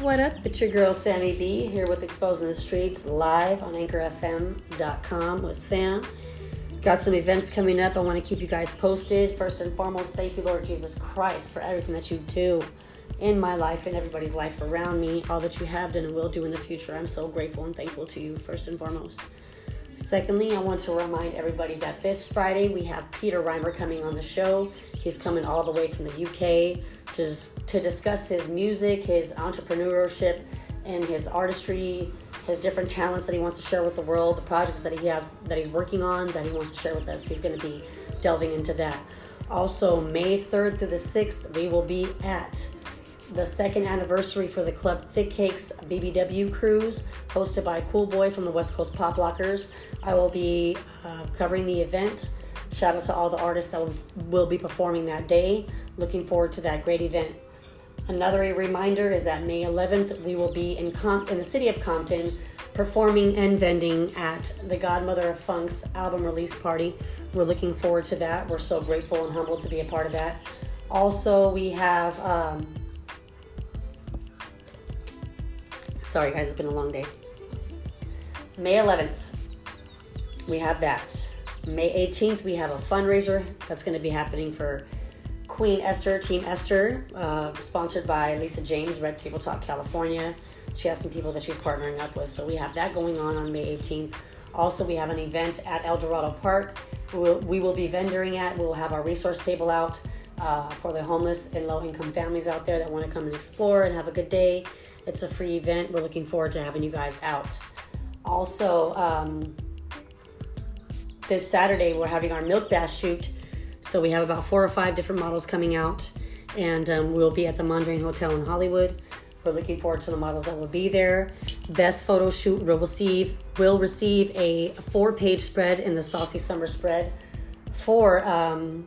What up? It's your girl Sammy B here with Exposing the Streets live on anchorfm.com with Sam. Got some events coming up. I want to keep you guys posted. First and foremost, thank you, Lord Jesus Christ, for everything that you do in my life and everybody's life around me, all that you have done and will do in the future. I'm so grateful and thankful to you, first and foremost. Secondly, I want to remind everybody that this Friday we have Peter Hymer coming on the show. He's coming all the way from the UK to, to discuss his music, his entrepreneurship, and his artistry, his different talents that he wants to share with the world, the projects that he has that he's working on that he wants to share with us. He's going to be delving into that. Also, May 3rd through the 6th, we will be at the second anniversary for the Club Thick Cakes BBW cruise, hosted by Cool Boy from the West Coast Pop Lockers. I will be uh, covering the event. Shout out to all the artists that will be performing that day. Looking forward to that great event. Another reminder is that May 11th we will be in Com- in the city of Compton performing and vending at the Godmother of Funk's album release party. We're looking forward to that. We're so grateful and humbled to be a part of that. Also, we have um, Sorry, guys, it's been a long day. May 11th, we have that. May 18th, we have a fundraiser that's going to be happening for Queen Esther, Team Esther, uh, sponsored by Lisa James, Red Table Talk, California. She has some people that she's partnering up with, so we have that going on on May 18th. Also, we have an event at El Dorado Park. We'll, we will be vendoring at. We'll have our resource table out uh, for the homeless and low income families out there that want to come and explore and have a good day. It's a free event. We're looking forward to having you guys out. Also, um, this Saturday, we're having our milk bath shoot. So we have about four or five different models coming out, and um, we'll be at the Mondrian Hotel in Hollywood. We're looking forward to the models that will be there. Best photo shoot will receive will receive a four page spread in the Saucy Summer spread for um,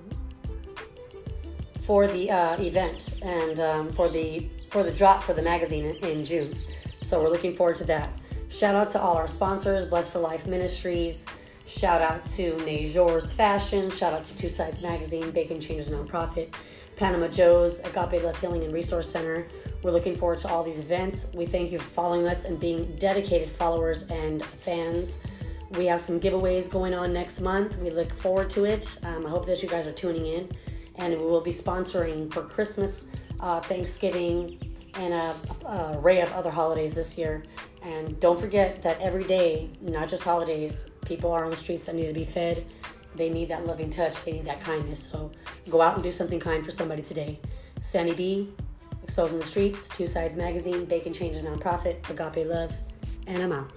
for the uh, event and um, for the for the drop for the magazine in June. So we're looking forward to that. Shout out to all our sponsors, Blessed for Life Ministries. Shout out to Najors Fashion. Shout out to Two Sides Magazine, Bacon Changers Nonprofit, Panama Joe's, Agape Love Healing and Resource Center. We're looking forward to all these events. We thank you for following us and being dedicated followers and fans. We have some giveaways going on next month. We look forward to it. Um, I hope that you guys are tuning in. And we will be sponsoring for Christmas uh, Thanksgiving, and a, a, array of other holidays this year. And don't forget that every day, not just holidays, people are on the streets that need to be fed. They need that loving touch. They need that kindness. So go out and do something kind for somebody today. Sammy B, Exposing the Streets, Two Sides Magazine, Bacon Changes Nonprofit, Agape Love, and I'm out.